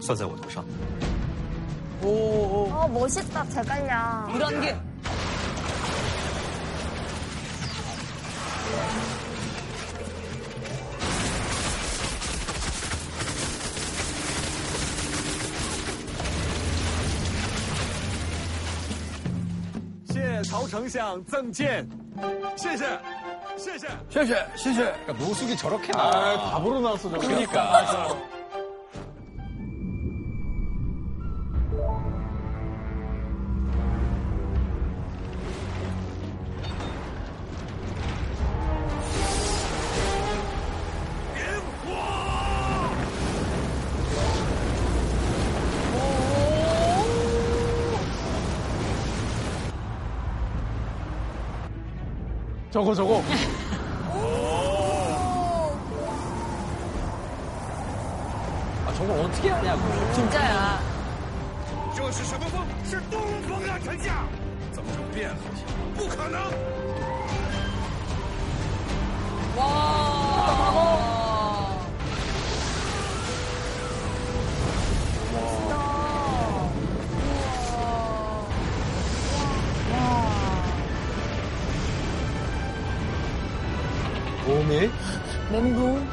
算在我头上。 어, 멋있다, 제갈량. 이런 게 谢曹丞相赠剑，谢谢，谢谢。 쉐쉐, 쉐쉐. 그러니까 노숙이 저렇게 아, 나와. 답으로 나왔어, 저거. 그러니까. 저거, 저거. 아, 저걸 어떻게 하냐고. 진짜야. 这是什么风？是东风啊，丞相！怎么成变了？不可能！ 와. 멘붕.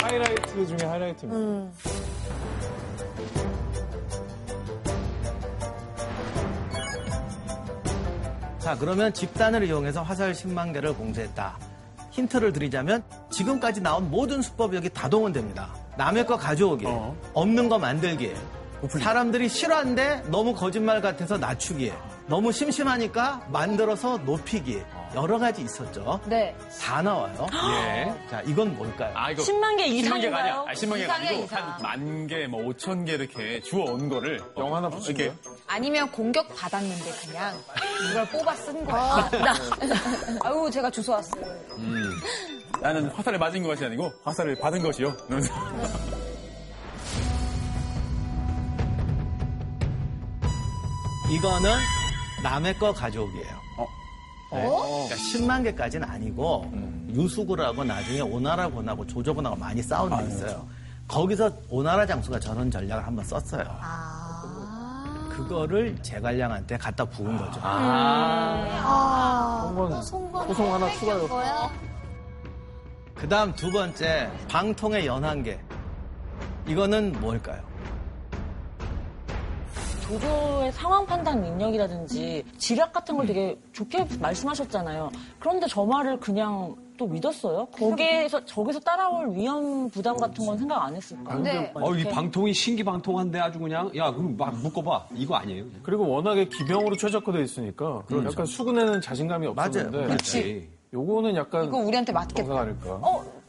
하이라이트 중에 하이라이트입니다. 음. 자, 그러면 집단을 이용해서 화살 10만 개를 공세했다. 힌트를 드리자면 지금까지 나온 모든 수법이 여기 다 동원됩니다. 남의 거 가져오기, 어. 없는 거 만들기, 사람들이 싫어한데 너무 거짓말 같아서 낮추기, 너무 심심하니까 만들어서 높이기, 여러 가지 있었죠. 네. 다 나와요. 예. 자, 이건 뭘까요? 아, 이거 10만 개 10만 개가 이상인가요? 아니야. 아, 10만 개가 아니고 이상. 한만 개, 뭐 5천 개 이렇게 주워 온 거를 영 하나 붙인 거야? 아니면 공격 받았는데 그냥 이걸 뽑아 쓴 거야. 나. 아유, 제가 주워 왔어요. 나는 화살을 맞은 것이 아니고 화살을 받은 것이요. 이거는 남의 거 가져오기예요. 네. 어? 그러니까 10만 개까지는 아니고 유수구를 하고 나중에 오나라 군하고 조조군하고 많이 싸운 데 있어요. 거기서 오나라 장수가 저런 전략을 한번 썼어요. 그거를 제갈량한테 갖다 부은 거죠. 아, 송건, 송건 호송 하나 추가요. 그 다음 두 번째, 방통의 연한계. 이거는 뭘까요? 조조의 상황 판단 능력이라든지 지략 같은 걸 되게 좋게 말씀하셨잖아요. 그런데 저 말을 그냥 또 믿었어요? 거기에서 저기서 따라올 위험 부담 같은 건 생각 안 했을까? 근데 어, 이. 방통이 신기방통한데 아주 그냥 야 그럼 막 묶어봐 이거 아니에요? 그리고 워낙에 기병으로 최적화되어 있으니까 그렇죠. 약간 수군에는 자신감이 없었는데 맞아요. 그렇지. 요거는 약간 이거 우리한테 맞겠다. 아닐까.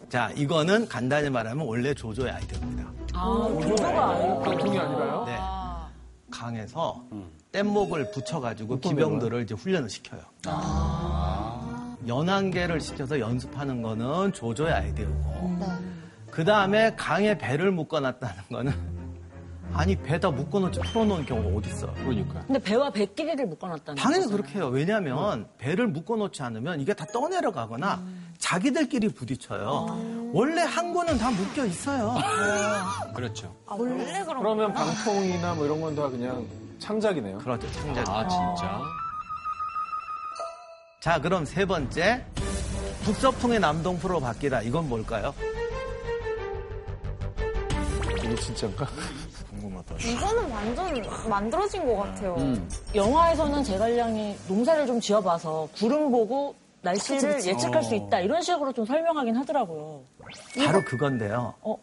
자, 이거는 간단히 말하면 원래 조조의 아이디어입니다. 아, 조조가 아니고. 방통이 아닌가요? 네. 강에서 뗏목을 붙여가지고 기병들을 이제 훈련을 시켜요. 연한계를 시켜서 연습하는 거는 조조의 아이디어고. 네. 그 다음에 강에 배를 묶어놨다는 거는 아니 배다 묶어놓지 풀어놓은 경우가 어딨어. 그러니까. 근데 배와 배끼리를 묶어놨다는 당연히 거잖아요. 그렇게 해요. 왜냐하면 배를 묶어놓지 않으면 이게 다 떠내려가거나 자기들끼리 부딪혀요. 원래 항구는 다 묶여 있어요. 그렇죠. 아, 원래 그런 그러면 방통이나 뭐 이런 건 다 그냥 창작이네요. 그렇죠, 창작. 아 진짜. 자, 그럼 세 번째. 북서풍의 남동포로 바뀌다. 이건 뭘까요? 이게 진짜인가? 궁금하다. 이거는 완전 만들어진 것 같아요. 영화에서는 제갈량이 농사를 좀 지어봐서 구름 보고 날씨를. 예측할 수 있다 이런 식으로 좀 설명하긴 하더라고요. 바로 그건데요. 어.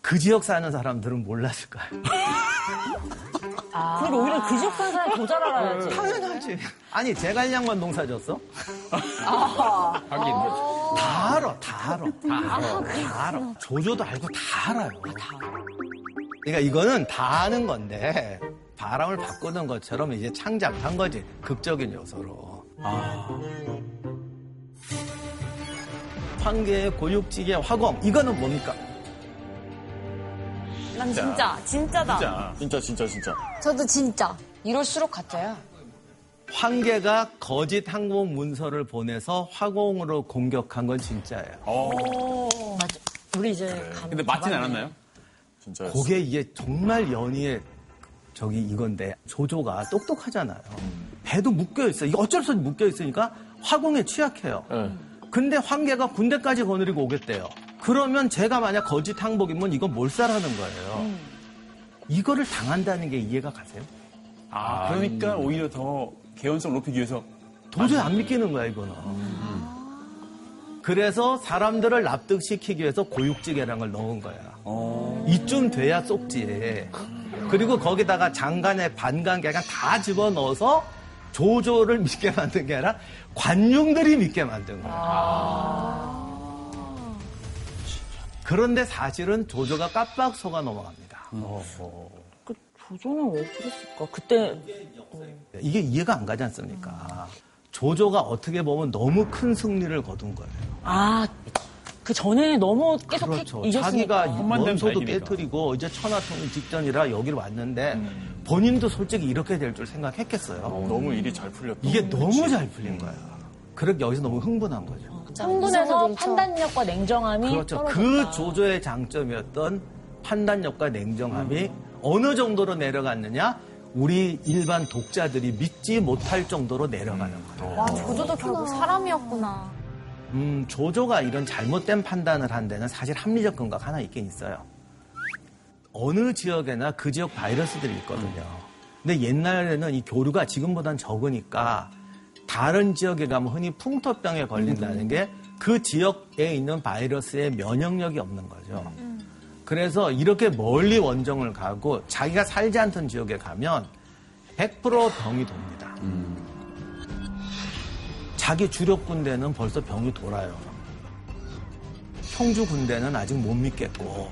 그 지역 사는 사람들은 몰랐을 거예요. 그리고 오히려 그 지역 사는 사람이 더 잘 알아야지. 당연하지. 아니, 제갈량만 농사 졌어? 아, 하긴. 다 알아, 다 알아. 다 알아. 다 알아. 조조도 알고 다 알아요. 그러니까 이거는 다 아는 건데, 바람을 바꾸는 것처럼 이제 창작한 거지. 극적인 요소로. 황계의 고육지게 화공. 이거는 뭡니까? 난 진짜, 진짜다. 진짜, 진짜, 진짜. 저도 진짜. 이럴수록 가짜야. 황계가 거짓 항공 문서를 보내서 화공으로 공격한 건 진짜예요. 맞아. 우리 이제 감- 근데 맞진. 않았나요? 진짜. 그게 이게 정말 연희의 저기 이건데 조조가 똑똑하잖아요. 배도 묶여 있어. 이게 어쩔 수 없이 묶여 있으니까 화공에 취약해요. 네. 근데 황계가 군대까지 거느리고 오겠대요. 그러면 제가 만약 거짓 항복이면 이건 몰살하는 거예요. 이거를 당한다는 게 이해가 가세요? 아, 그러니까 오히려 더 개연성 높이기 위해서 도저히 안 믿기는 거야, 이거는. 그래서 사람들을 납득시키기 위해서 고육지계라는 걸 넣은 거야. 이쯤 돼야 쏙지. 그리고 거기다가 장간에 반간계 그냥 다 집어넣어서 조조를 믿게 만든 게 아니라 관중들이 믿게 만든 거야. 그런데 사실은 조조가 깜빡 속아 넘어갑니다. 그 조조는 왜 그랬을까? 그때 이게 이해가 안 가지 않습니까? 조조가 어떻게 보면 너무 큰 승리를 거둔 거예요. 아, 그 전에 너무 계속 그렇죠. 이겼으니까. 자기가 원소도 깨뜨리고 이제 천하통일 직전이라 여기를 왔는데 본인도 솔직히 이렇게 될 줄 생각했겠어요. 너무 일이 잘 풀렸다. 이게 너무 잘 풀린 거야. 그래서 여기서 너무 흥분한 거죠. 흥분해서 판단력과 냉정함이 그렇죠. 떨어졌다. 그 조조의 장점이었던 판단력과 냉정함이 어느 정도로 내려갔느냐? 우리 일반 독자들이 믿지 못할 정도로 내려가는 거예요. 와, 조조도 결국 사람이었구나. 음, 조조가 이런 잘못된 판단을 한 데는 사실 합리적 근거가 하나 있긴 있어요. 어느 지역에나 그 지역 바이러스들이 있거든요. 근데 옛날에는 이 교류가 지금보단 적으니까 다른 지역에 가면 흔히 풍토병에 걸린다는 게 그 지역에 있는 바이러스의 면역력이 없는 거죠. 그래서 이렇게 멀리 원정을 가고 자기가 살지 않던 지역에 가면 100% 병이 돕니다. 자기 주력 군대는 벌써 병이 돌아요. 형주 군대는 아직 못 믿겠고.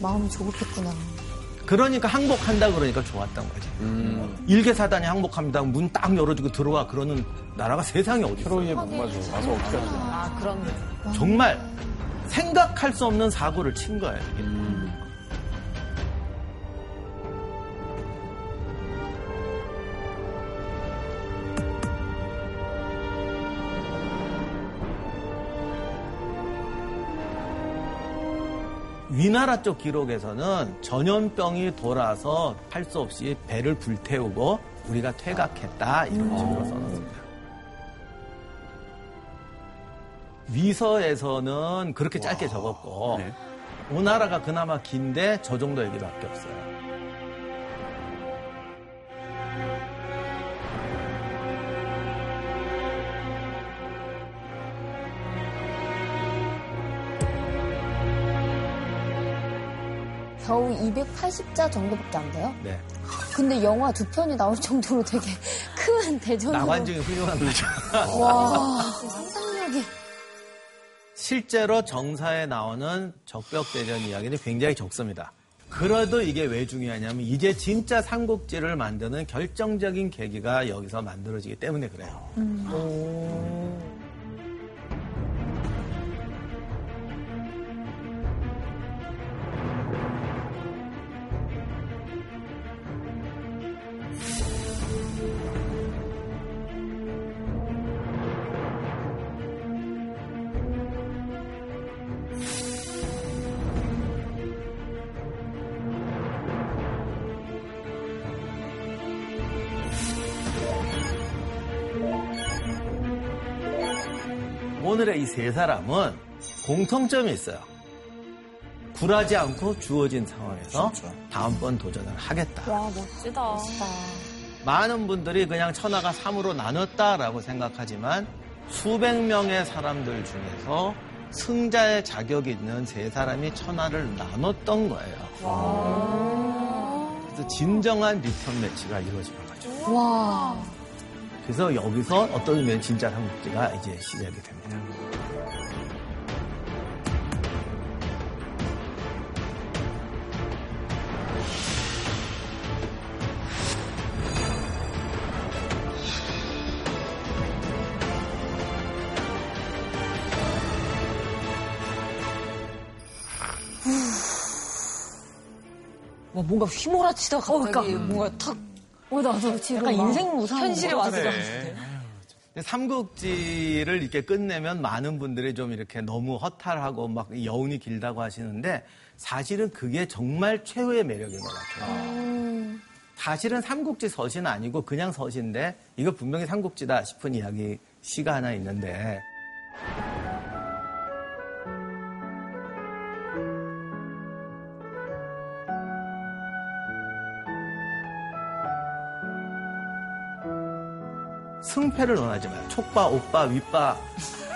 마음이 조급했구나. 그러니까 항복한다 그러니까 좋았던 거지. 일개 사단이 항복합니다. 문 딱 열어주고 들어와 그러는 나라가 세상에 어디 있어? 못 맞아. 와서 어떻게 하지? 아, 그런. 정말 생각할 수 없는 사고를 친 거예요. 이게. 위나라 쪽 기록에서는 전염병이 돌아서 할 수 없이 배를 불태우고 우리가 퇴각했다 이런 식으로 써놨습니다. 위서에서는 그렇게 짧게 적었고 네. 오나라가 그나마 긴데 저 정도 얘기밖에 없어요. 겨우 280자 정도밖에 안 돼요? 네. 근데 영화 두 편이 나올 정도로 되게 큰 대전으로. 나관 중에 훌륭한 거죠. 와, 상상력이. 실제로 정사에 나오는 적벽대전 이야기는 굉장히 적습니다. 그래도 이게 왜 중요하냐면 이제 진짜 삼국지를 만드는 결정적인 계기가 여기서 만들어지기 때문에 그래요. 오늘 세 사람은 공통점이 있어요. 굴하지 않고 주어진 상황에서 다음번 도전을 하겠다. 와, 멋지다. 많은 분들이 그냥 천하가 3으로 나눴다라고 생각하지만 수백 명의 사람들 중에서 승자의 자격이 있는 세 사람이 천하를 나눴던 거예요. 그래서 진정한 리턴 매치가 이루어진 거죠. 와. 그래서 여기서 어떤 의미는 진짜 삼국지가 이제 시작이 됩니다. 와, 뭔가 휘몰아치다 갑자기 뭔가 탁. 어, 나도 지금. 약간 막 인생 무상. 현실에 와서 그래. 그래. 근데 삼국지를 이렇게 끝내면 많은 분들이 좀 이렇게 너무 허탈하고 막 여운이 길다고 하시는데 사실은 그게 정말 최후의 매력인 것 같아요. 사실은 삼국지 서시는 아니고 그냥 서시인데 이거 분명히 삼국지다 싶은 이야기 시가 하나 있는데 승패를 논하지 마요. 촉바, 옥바, 윗바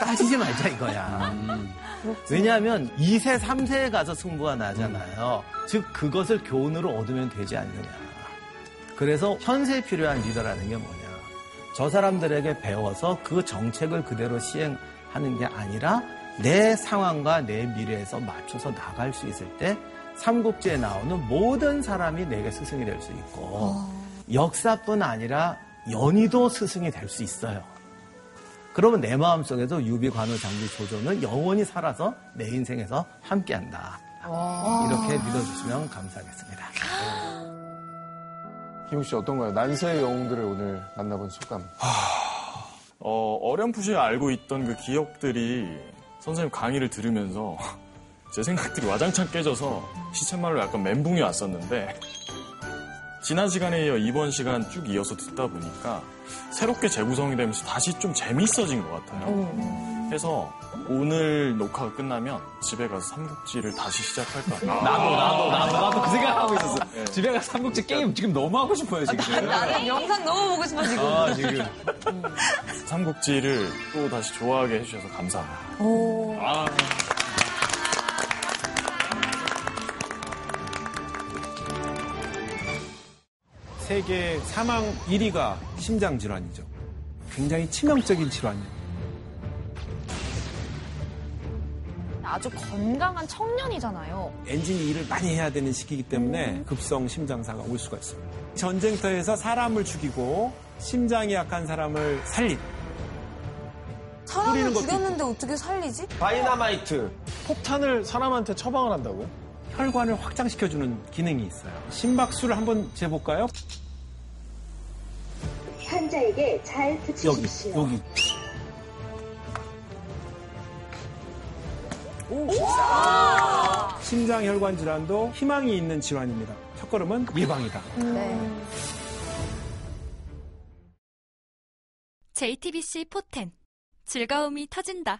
따지지 말자 이거야. 왜냐하면 2세, 3세에 가서 승부가 나잖아요. 즉 그것을 교훈으로 얻으면 되지 않느냐. 그래서 현세에 필요한 리더라는 게 뭐냐. 저 사람들에게 배워서 그 정책을 그대로 시행하는 게 아니라 내 상황과 내 미래에서 맞춰서 나갈 수 있을 때 삼국지에 나오는 모든 사람이 내게 스승이 될 수 있고 역사뿐 아니라 연희도 스승이 될 수 있어요. 그러면 내 마음속에서 유비, 관우, 장비, 조조는 영원히 살아서 내 인생에서 함께한다. 이렇게 믿어주시면 감사하겠습니다. 김우 씨 어떤가요? 난세의 영웅들을 오늘 만나본 소감. 어, 어렴풋이 알고 있던 그 기억들이 선생님 강의를 들으면서 제 생각들이 와장창 깨져서 시쳇말로 약간 멘붕이 왔었는데 지난 시간에 이어 이번 시간 쭉 이어서 듣다 보니까 새롭게 재구성이 되면서 다시 좀 재밌어진 것 같아요. 해서 오늘 녹화가 끝나면 집에 가서 삼국지를 다시 시작할까. 나도, 나도, 나도, 나도 그 생각하고 있었어. 네. 집에 가서 삼국지 게임 지금 너무 하고 싶어요, 지금. 나 는 영상 너무 보고 싶어, 지금. 아, 지금. 삼국지를 또 다시 좋아하게 해주셔서 감사합니다. 오. 아. 세계 사망 1위가 심장 질환이죠. 굉장히 치명적인 질환이에요. 아주 건강한 청년이잖아요. 엔진이 일을 많이 해야 되는 시기이기 때문에 급성 심장사가 올 수가 있어요. 전쟁터에서 사람을 죽이고 심장이 약한 사람을 살린 사람을 뿌리는 것도 죽였는데 어떻게 살리지? 다이나마이트 폭탄을 사람한테 처방을 한다고요? 혈관을 확장시켜주는 기능이 있어요. 심박수를 한번 재볼까요? 환자에게 잘 여기, 붙이십시오. 여기. 심장 혈관 질환도 희망이 있는 질환입니다. 첫걸음은 예방이다. JTBC 포텐 즐거움이 터진다.